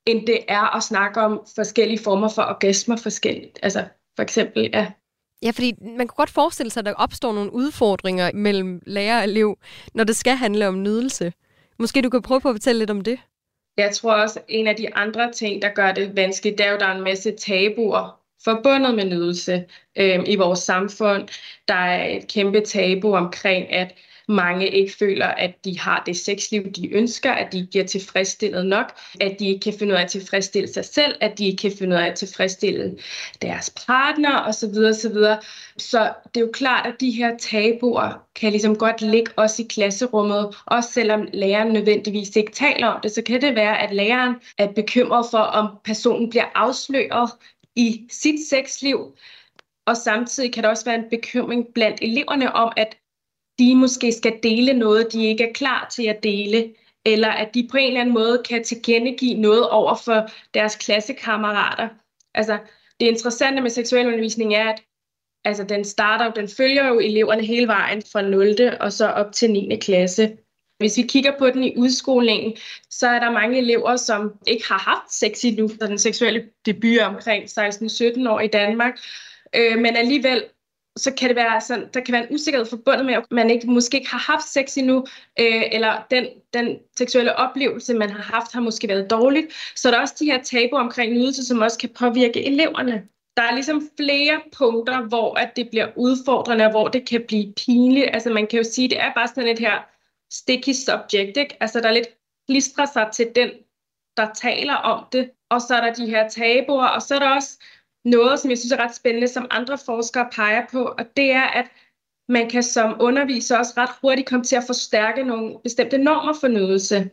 end det er at snakke om forskellige former for orgasmer forskelligt. Altså for eksempel, ja. Ja, fordi man kunne godt forestille sig, at der opstår nogle udfordringer mellem lærer og elev, når det skal handle om nydelse. Måske du kan prøve på at fortælle lidt om det? Jeg tror også, at en af de andre ting, der gør det vanskeligt, det er jo, at der er en masse tabuer forbundet med nydelse øh, i vores samfund. Der er et kæmpe tabu omkring, at mange ikke føler, at de har det sexliv, de ønsker, at de bliver tilfredsstillet nok, at de ikke kan finde ud af at tilfredsstille sig selv, at de ikke kan finde ud af at tilfredsstille deres partner osv. osv. Så det er jo klart, at de her tabuer kan ligesom godt ligge også i klasserummet, også selvom læreren nødvendigvis ikke taler om det, så kan det være, at læreren er bekymret for, om personen bliver afsløret i sit sexliv, og samtidig kan der også være en bekymring blandt eleverne om, at de måske skal dele noget, de ikke er klar til at dele, eller at de på en eller anden måde kan tilkendegive noget over for deres klassekammerater. Altså, det interessante med seksualundervisning er, at altså, den starter, den følger jo eleverne hele vejen fra 0. og så op til 9. klasse. Hvis vi kigger på den i udskolingen, så er der mange elever, som ikke har haft sex endnu, så den seksuelle debut er omkring 16-17 år i Danmark, øh, men alligevel så kan det være sådan, der kan være en usikkerhed forbundet med, at man ikke, måske ikke har haft sex endnu, øh, eller den, den seksuelle oplevelse, man har haft, har måske været dårligt. Så der er også de her tabuer omkring nydelse, som også kan påvirke eleverne. Der er ligesom flere punkter, hvor at det bliver udfordrende, og hvor det kan blive pinligt. Altså man kan jo sige, det er bare sådan et her sticky subject, ikke? Altså der lidt klistrer sig til den, der taler om det. Og så er der de her tabuer, og så er der også noget, som jeg synes er ret spændende, som andre forskere peger på, og det er, at man kan som underviser også ret hurtigt komme til at forstærke nogle bestemte normer for nydelse.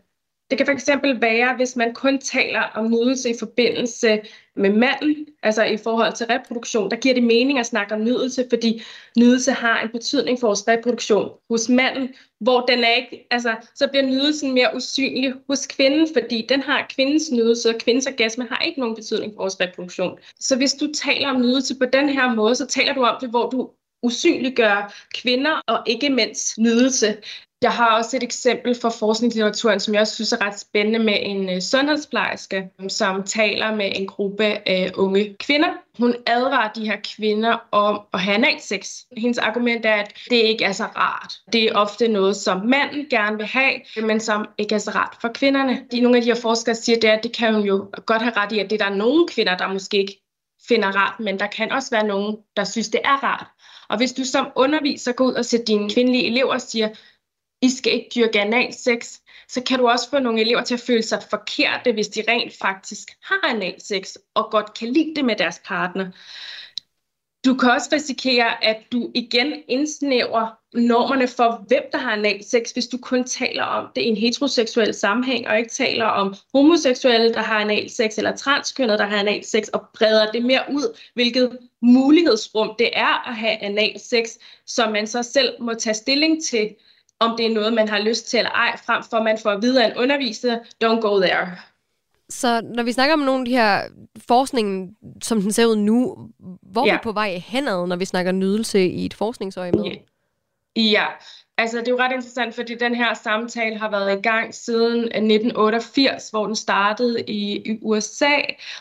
Det kan fx være, hvis man kun taler om nydelse i forbindelse med manden, altså i forhold til reproduktion, der giver det mening at snakke om nydelse, fordi nydelse har en betydning for vores reproduktion hos manden, hvor den er ikke, altså, så bliver nydelsen mere usynlig hos kvinden, fordi den har kvindens nydelse, og kvindens orgasme har ikke nogen betydning for vores reproduktion. Så hvis du taler om nydelse på den her måde, så taler du om det, hvor du usynliggør kvinder og ikke mænds nydelse. Jeg har også et eksempel fra forskningslitteraturen, som jeg også synes er ret spændende med en øh, sundhedsplejerske, øh, som taler med en gruppe af unge kvinder. Hun advarer de her kvinder om at have analsex. Hendes argument er, at det ikke er så rart. Det er ofte noget, som manden gerne vil have, men som ikke er så rart for kvinderne. De, nogle af de her forskere siger, det er, at det kan hun jo godt have ret i, at det er der nogle kvinder, der måske ikke finder rart, men der kan også være nogen, der synes, det er rart. Og hvis du som underviser går ud og ser dine kvindelige elever og siger, i skal ikke dyrke analsex, så kan du også få nogle elever til at føle sig forkerte, hvis de rent faktisk har analsex og godt kan lide det med deres partner. Du kan også risikere, at du igen indsnæver normerne for, hvem der har analsex, hvis du kun taler om det i en heteroseksuel sammenhæng, og ikke taler om homoseksuelle, der har analsex, eller transkønnet, der har analsex, og breder det mere ud, hvilket mulighedsrum det er at have analsex, som man så selv må tage stilling til, om det er noget, man har lyst til eller ej, frem for at man får at vide af en underviser, don't go there. Så når vi snakker om nogle af de her forskning, som den ser ud nu, hvor ja. er vi på vej henad, når vi snakker nydelse i et forskningsøje med? Ja. ja, altså det er jo ret interessant, fordi den her samtale har været i gang siden øh, 1988, hvor den startede i, USA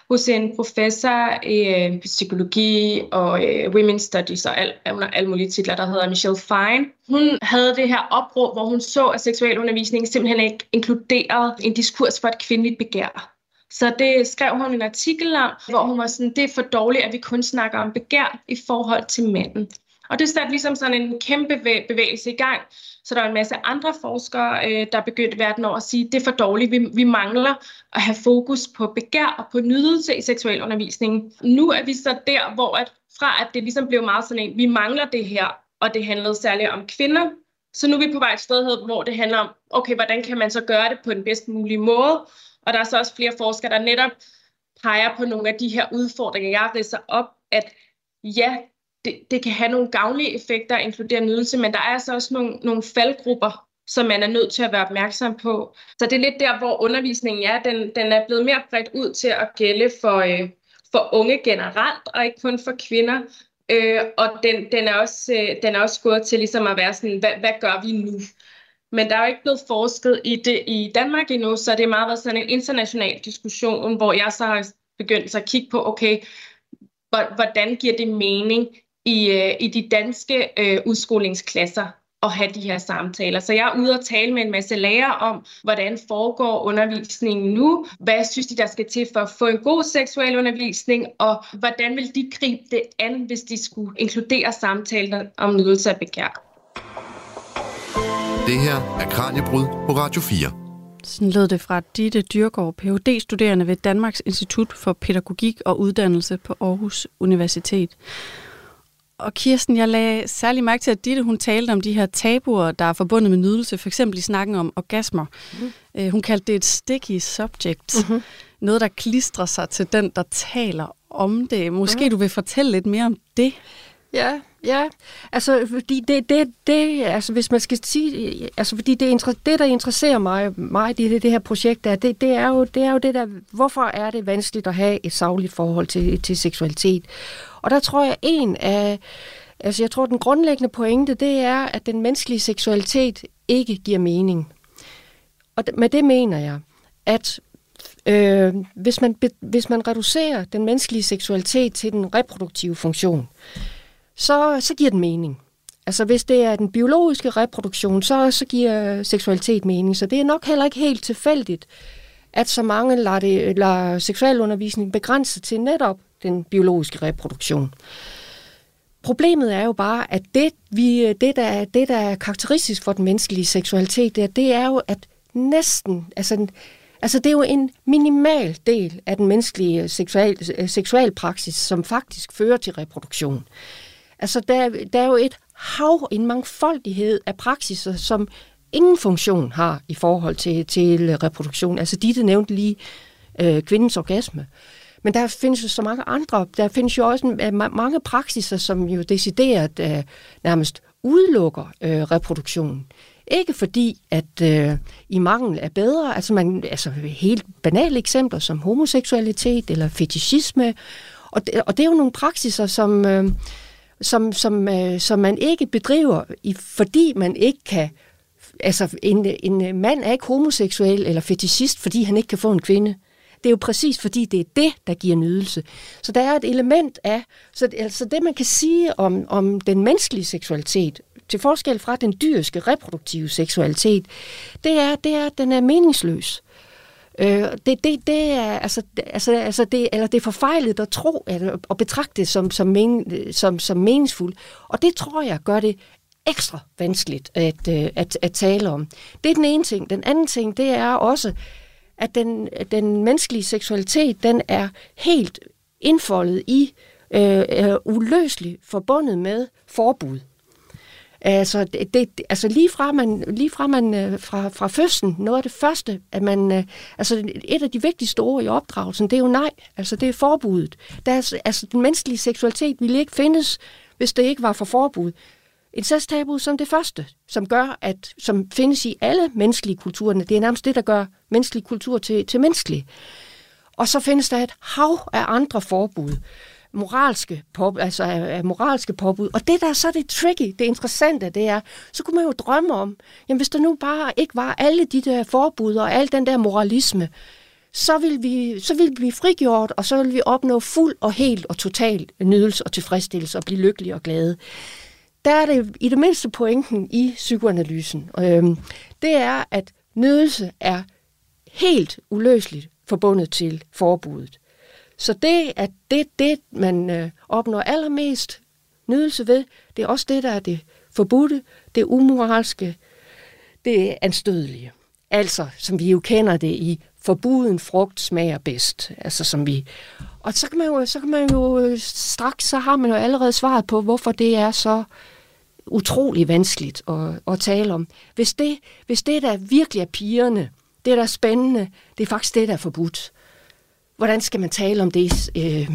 hos en professor i øh, psykologi og øh, women's studies og al, under alle mulige titler, der hedder Michelle Fine. Hun havde det her opråb, hvor hun så, at seksualundervisningen simpelthen ikke inkluderede en diskurs for et kvindeligt begær. Så det skrev hun en artikel om, hvor hun var sådan, det er for dårligt, at vi kun snakker om begær i forhold til manden. Og det satte ligesom sådan en kæmpe bevægelse i gang. Så der var en masse andre forskere, øh, der begyndte verden over at sige, det er for dårligt, vi, vi mangler at have fokus på begær og på nydelse i seksuel undervisning. Nu er vi så der, hvor at, fra at det ligesom blev meget sådan en, vi mangler det her, og det handlede særligt om kvinder, så nu er vi på vej et sted, hvor det handler om, okay, hvordan kan man så gøre det på den bedst mulige måde? Og der er så også flere forskere, der netop peger på nogle af de her udfordringer, jeg ridser op, at ja, det, det kan have nogle gavnlige effekter at inkludere nydelse, men der er altså også nogle, nogle faldgrupper, som man er nødt til at være opmærksom på. Så det er lidt der, hvor undervisningen er. Den, den er blevet mere bredt ud til at gælde for, øh, for unge generelt, og ikke kun for kvinder. Øh, og den, den, er også, øh, den er også gået til ligesom at være sådan, hvad, hvad gør vi nu? Men der er jo ikke blevet forsket i det i Danmark endnu, så det er meget været sådan en international diskussion, hvor jeg så har begyndt at kigge på, okay, hvordan giver det mening i, øh, i de danske øh, udskolingsklasser at have de her samtaler. Så jeg er ude og tale med en masse lærere om, hvordan foregår undervisningen nu, hvad synes de, der skal til for at få en god seksuel undervisning, og hvordan vil de gribe det an, hvis de skulle inkludere samtaler om nydelse af begær. Det her er Kranjebrud på Radio 4. Sådan lød det fra Ditte Dyrgaard, Ph.D.-studerende ved Danmarks Institut for Pædagogik og Uddannelse på Aarhus Universitet. Og Kirsten, jeg lagde særlig mærke til, at Ditte hun talte om de her tabuer, der er forbundet med nydelse, for eksempel i snakken om orgasmer. Mm. hun kaldte det et sticky subject. Mm-hmm. Noget, der klistrer sig til den, der taler om det. Måske mm. du vil fortælle lidt mere om det? Ja, ja. Altså, fordi det, det, det, altså hvis man skal sige, altså fordi det, det der interesserer mig, mig i det, det her projekt, der, det, det, er jo, det er jo det der, hvorfor er det vanskeligt at have et sagligt forhold til, til seksualitet? Og der tror jeg, en af, altså jeg tror, den grundlæggende pointe, det er, at den menneskelige seksualitet ikke giver mening. Og med det mener jeg, at øh, hvis, man, hvis man reducerer den menneskelige seksualitet til den reproduktive funktion, så, så giver den mening. Altså hvis det er den biologiske reproduktion, så, så giver seksualitet mening. Så det er nok heller ikke helt tilfældigt, at så mange lader, det, lader seksualundervisning begrænse til netop den biologiske reproduktion. Problemet er jo bare, at det, vi, det, der, det, der er karakteristisk for den menneskelige seksualitet, det er, det er jo, at næsten, altså, altså det er jo en minimal del af den menneskelige seksual, seksualpraksis, som faktisk fører til reproduktion. Altså, der, der er jo et hav, en mangfoldighed af praksiser, som ingen funktion har i forhold til, til reproduktion. Altså Ditte nævnte lige øh, kvindens orgasme. Men der findes jo så mange andre. Der findes jo også øh, en, mange praksiser, som jo decideret øh, nærmest udelukker øh, reproduktionen. Ikke fordi, at øh, i mangel er bedre, altså, man, altså helt banale eksempler som homoseksualitet eller fetishisme, og det, og det er jo nogle praksiser, som, øh, som, som, øh, som man ikke bedriver, i, fordi man ikke kan altså en, en mand er ikke homoseksuel eller fetishist, fordi han ikke kan få en kvinde. Det er jo præcis fordi, det er det, der giver nydelse. Så der er et element af, så altså det man kan sige om, om den menneskelige seksualitet, til forskel fra den dyriske reproduktive seksualitet, det er, det er at den er meningsløs. Øh, det, det, det er altså, altså, altså det, eller det er forfejlet at tro at, at betragte det som, som, men, som, som meningsfuldt. Og det tror jeg gør det ekstra vanskeligt at, øh, at, at tale om. Det er den ene ting. Den anden ting, det er også, at den, den menneskelige seksualitet, den er helt indfoldet i, øh, uløseligt forbundet med forbud. Altså, det, det, altså lige fra man, lige fra, man øh, fra, fra fødslen, noget af det første, at man, øh, altså et af de vigtigste ord i opdragelsen, det er jo nej, altså det er forbuddet. Der er, altså den menneskelige seksualitet ville ikke findes, hvis det ikke var for forbud. Incesttabu som det første, som gør, at, som findes i alle menneskelige kulturer, det er nærmest det, der gør menneskelig kultur til, til menneskelig. Og så findes der et hav af andre forbud moralske, påbud, altså af, moralske påbud. Og det der så er det tricky, det interessante, det er, så kunne man jo drømme om, jamen hvis der nu bare ikke var alle de der forbud og al den der moralisme, så vil vi, så vil vi blive frigjort, og så vil vi opnå fuld og helt og total nydelse og tilfredsstillelse og blive lykkelige og glade. Der er det i det mindste pointen i psykoanalysen. Øhm, det er, at nydelse er helt uløseligt forbundet til forbuddet. Så det, at det det, man øh, opnår allermest nydelse ved, det er også det, der er det forbudte, det umoralske, det anstødelige. Altså, som vi jo kender det i forbuden frugt smager bedst. Altså, som vi... Og så kan man jo, så kan man jo øh, straks, så har man jo allerede svaret på, hvorfor det er så utrolig vanskeligt at, at tale om. Hvis det, hvis det, der virkelig er pigerne, det, der er spændende, det er faktisk det, der er forbudt hvordan skal man tale om det, øh,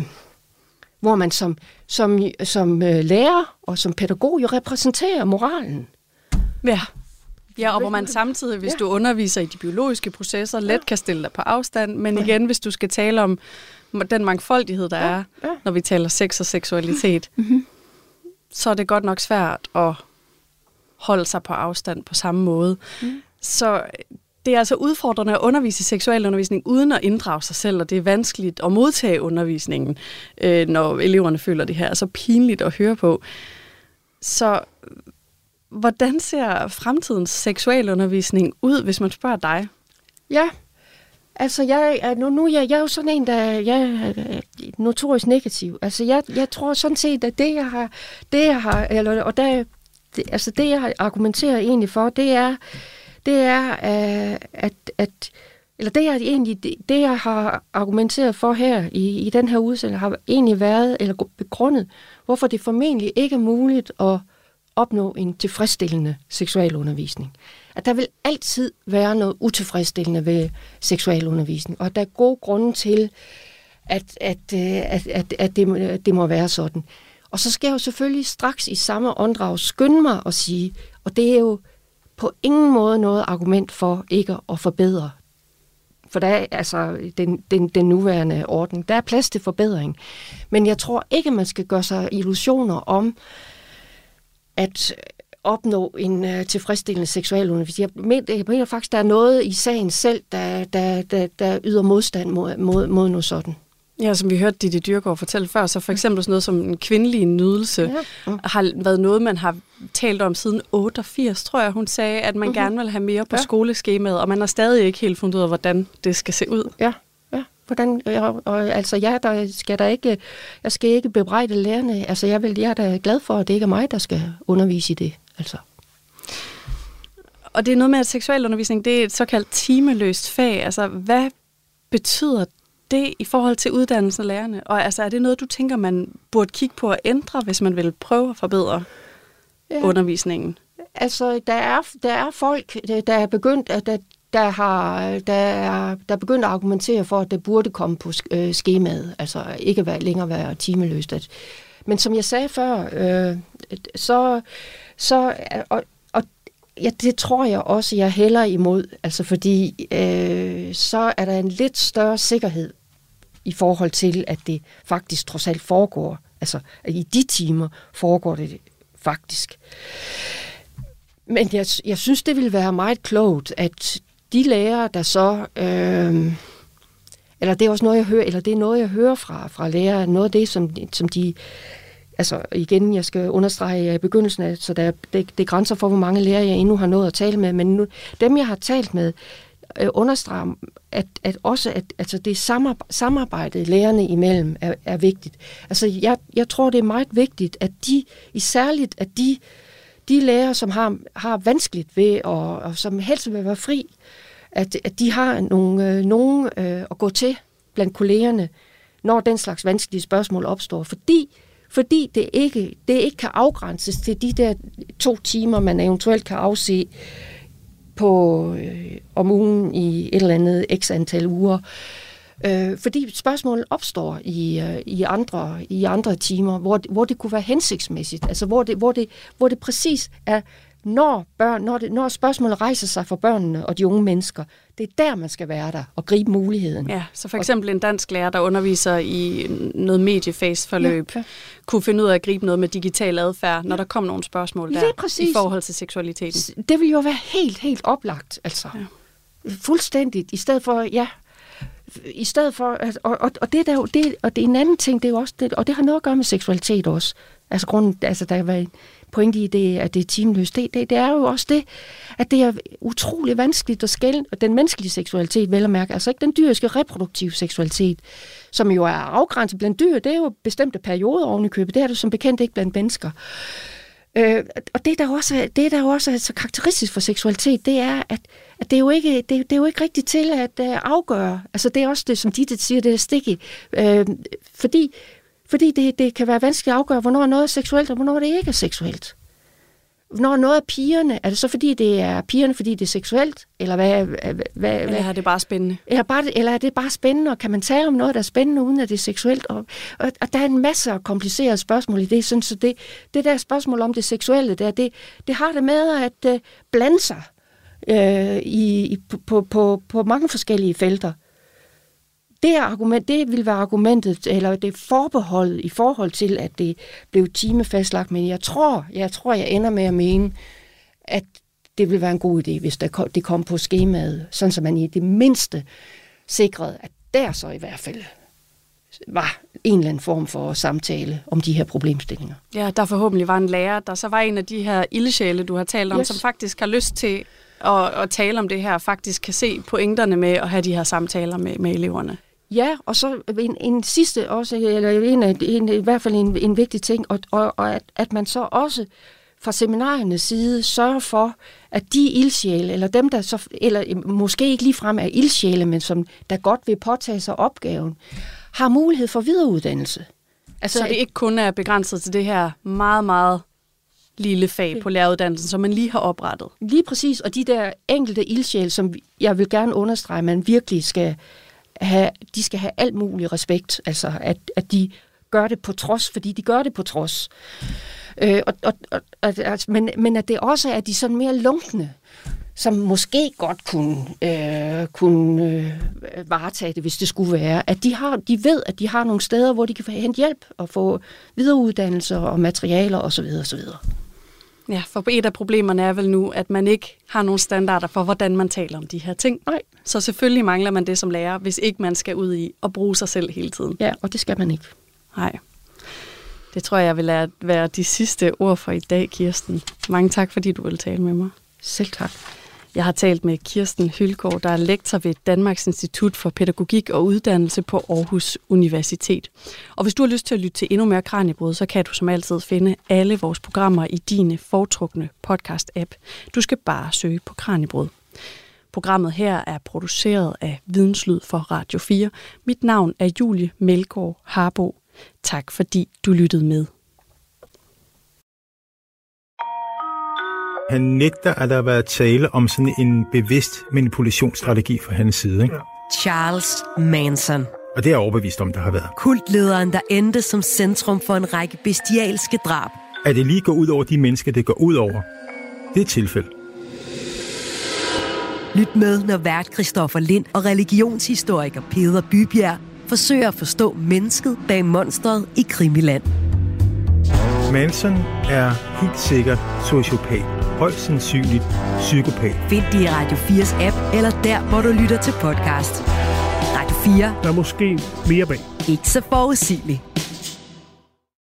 hvor man som, som, som øh, lærer og som pædagog jo repræsenterer moralen. Ja. Ja, og hvor man samtidig, hvis ja. du underviser i de biologiske processer, let ja. kan stille dig på afstand. Men igen, hvis du skal tale om den mangfoldighed, der ja. er, ja. når vi taler sex og seksualitet, mm-hmm. Så er det godt nok svært at holde sig på afstand på samme måde. Mm. Så det er altså udfordrende at undervise i seksualundervisning uden at inddrage sig selv, og det er vanskeligt at modtage undervisningen, øh, når eleverne føler det her er så pinligt at høre på. Så hvordan ser fremtidens seksualundervisning ud, hvis man spørger dig? Ja, altså jeg, er, nu, nu jeg, jeg er jo sådan en, der jeg er øh, notorisk negativ. Altså jeg, jeg tror sådan set, at det jeg har, det jeg har, eller, og der, det, altså det jeg har argumenteret egentlig for, det er, det er, øh, at, at eller det jeg egentlig, det, det jeg har argumenteret for her i, i den her udsendelse, har egentlig været, eller begrundet, hvorfor det formentlig ikke er muligt at opnå en tilfredsstillende seksualundervisning. At der vil altid være noget utilfredsstillende ved seksualundervisning, og der er gode grunde til, at, at, øh, at, at, at det, det må være sådan. Og så skal jeg jo selvfølgelig straks i samme åndedrag skynde mig og sige, og det er jo på ingen måde noget argument for ikke at forbedre. For der er altså den, den, den nuværende ordning. Der er plads til forbedring. Men jeg tror ikke, man skal gøre sig illusioner om at opnå en uh, tilfredsstillende seksuel undervisning. Jeg mener, jeg mener faktisk, der er noget i sagen selv, der, der, der, der yder modstand mod, mod, mod noget sådan. Ja, som vi hørte Ditte Dyrgaard fortælle før, så for eksempel sådan noget som en kvindelig nydelse ja. Mm. har været noget, man har talt om siden 88, tror jeg. Hun sagde, at man mm-hmm. gerne vil have mere på ja. skoleskemaet, og man har stadig ikke helt fundet ud af, hvordan det skal se ud. Ja, ja. Hvordan, og, og, altså, jeg, der skal der ikke, jeg skal ikke bebrejde lærerne. Altså, jeg, vil, jeg er da glad for, at det ikke er mig, der skal undervise i det. Altså. Og det er noget med, at seksualundervisning det er et såkaldt timeløst fag. Altså, hvad betyder det i forhold til uddannelsen af lærerne? Og altså, er det noget, du tænker, man burde kigge på at ændre, hvis man vil prøve at forbedre ja. undervisningen? altså, der er, der er folk, der er begyndt, at der, der har der er, der er begyndt at argumentere for, at det burde komme på øh, skemaet, altså ikke være, længere være timeløst. At, men som jeg sagde før, øh, så, så øh, og, og ja, det tror jeg også, jeg hælder imod, altså fordi øh, så er der en lidt større sikkerhed i forhold til, at det faktisk trods alt foregår. Altså, at i de timer foregår det faktisk. Men jeg, jeg synes, det ville være meget klogt, at de lærere, der så... Øh, eller det er også noget, jeg hører, eller det er noget, jeg hører fra, fra lærere, noget af det, som, som de altså igen, jeg skal understrege i begyndelsen af, så der, det, det er grænser for, hvor mange lærere jeg endnu har nået at tale med, men nu, dem, jeg har talt med, øh, understreger, at, at også at altså det samarbejdet lærerne imellem er, er vigtigt. Altså jeg, jeg tror, det er meget vigtigt, at de, i særligt at de, de lærere, som har, har vanskeligt ved, og, og som helst vil være fri, at, at de har nogle, øh, nogen øh, at gå til blandt kollegerne, når den slags vanskelige spørgsmål opstår. Fordi fordi det ikke, det ikke kan afgrænses til de der to timer, man eventuelt kan afse på øh, om ugen i et eller andet x antal uger. Øh, fordi spørgsmålet opstår i, øh, i, andre, i andre timer, hvor, hvor det kunne være hensigtsmæssigt, altså hvor det, hvor det, hvor det præcis er når, børn, når, det, når spørgsmålet rejser sig for børnene og de unge mennesker, det er der, man skal være der og gribe muligheden. Ja, så for eksempel en dansk lærer, der underviser i noget mediefagsforløb, ja, ja. kunne finde ud af at gribe noget med digital adfærd, når der kom nogle spørgsmål der i forhold til seksualiteten. Det vil jo være helt, helt oplagt, altså. Ja. Fuldstændigt, i stedet for, ja, i stedet for, at, og, og, og, det der, det, og det er en anden ting, det er jo også, det, og det har noget at gøre med seksualitet også. Altså grunden, altså der var pointe i det, at det er timeløst, det, det, det er jo også det, at det er utrolig vanskeligt at skælde, og den menneskelige seksualitet, vel at mærke, altså ikke den dyriske reproduktive seksualitet, som jo er afgrænset blandt dyr, det er jo bestemte perioder oven i købet, det er det som bekendt ikke blandt mennesker. Øh, og det, der også, det, der også er så karakteristisk for seksualitet, det er, at, at det, er jo ikke, det, det er jo ikke rigtigt til at uh, afgøre. Altså det er også det, som de siger, det er sticky. Øh, fordi fordi det, det kan være vanskeligt at afgøre, hvornår noget er seksuelt, og hvornår det ikke er seksuelt. Når noget er pigerne, er det så fordi, det er pigerne, fordi det er seksuelt? Eller, hvad, hvad, hvad, eller er det bare spændende? Eller, bare, eller er det bare spændende, og kan man tale om noget, der er spændende, uden at det er seksuelt? Og, og, og der er en masse af komplicerede spørgsmål i det. Sådan, så det, det der spørgsmål om det seksuelle, der, det, det har det med at uh, blande sig uh, i, på, på, på mange forskellige felter det, argument, det vil være argumentet, eller det forbeholdet i forhold til, at det blev timefastlagt, men jeg tror, jeg tror, jeg ender med at mene, at det vil være en god idé, hvis det kom på skemaet, sådan så man i det mindste sikrede, at der så i hvert fald var en eller anden form for samtale om de her problemstillinger. Ja, der forhåbentlig var en lærer, der så var en af de her ildsjæle, du har talt om, yes. som faktisk har lyst til at, at tale om det her, faktisk kan se pointerne med at have de her samtaler med, med eleverne. Ja, og så en, en sidste også, eller en, en, i hvert fald en, en vigtig ting, og, og, og at, at man så også fra seminariernes side sørger for, at de ildsjæle, eller dem, der så, eller måske ikke ligefrem er ildsjæle, men som der godt vil påtage sig opgaven, har mulighed for videreuddannelse. Altså, så det ikke kun er begrænset til det her meget, meget lille fag på læreruddannelsen, som man lige har oprettet. Lige præcis, og de der enkelte ildsjæle, som jeg vil gerne understrege, man virkelig skal have, de skal have alt mulig respekt, altså at, at de gør det på trods, fordi de gør det på trods. Øh, og, og, og, altså, men, men at det også er de sådan mere lunkne, som måske godt kunne, øh, kunne øh, varetage det, hvis det skulle være. At de, har, de ved, at de har nogle steder, hvor de kan hente hjælp og få videreuddannelser og materialer osv. osv. Ja, for et af problemerne er vel nu, at man ikke har nogen standarder for, hvordan man taler om de her ting. Nej. Så selvfølgelig mangler man det som lærer, hvis ikke man skal ud i at bruge sig selv hele tiden. Ja, og det skal man ikke. Nej. Det tror jeg vil være de sidste ord for i dag, Kirsten. Mange tak, fordi du ville tale med mig. Selv tak. Jeg har talt med Kirsten Hylgaard, der er lektor ved Danmarks Institut for Pædagogik og Uddannelse på Aarhus Universitet. Og hvis du har lyst til at lytte til endnu mere Kranjebrud, så kan du som altid finde alle vores programmer i dine foretrukne podcast-app. Du skal bare søge på Kranjebrud. Programmet her er produceret af Videnslyd for Radio 4. Mit navn er Julie Melgaard Harbo. Tak fordi du lyttede med. Han nægter, at der har været tale om sådan en bevidst manipulationsstrategi fra hans side. Ikke? Charles Manson. Og det er jeg overbevist om, der har været. Kultlederen, der endte som centrum for en række bestialske drab. At det lige går ud over de mennesker, det går ud over, det er et tilfælde. Lyt med, når vært Christoffer Lind og religionshistoriker Peder Bybjerg forsøger at forstå mennesket bag monstret i Krimiland. Manson er helt sikkert sociopat. Højst sandsynligt psykopat. Find det i Radio 4's app, eller der, hvor du lytter til podcast. Radio 4. Der er måske mere bag. Ikke så forudsigeligt.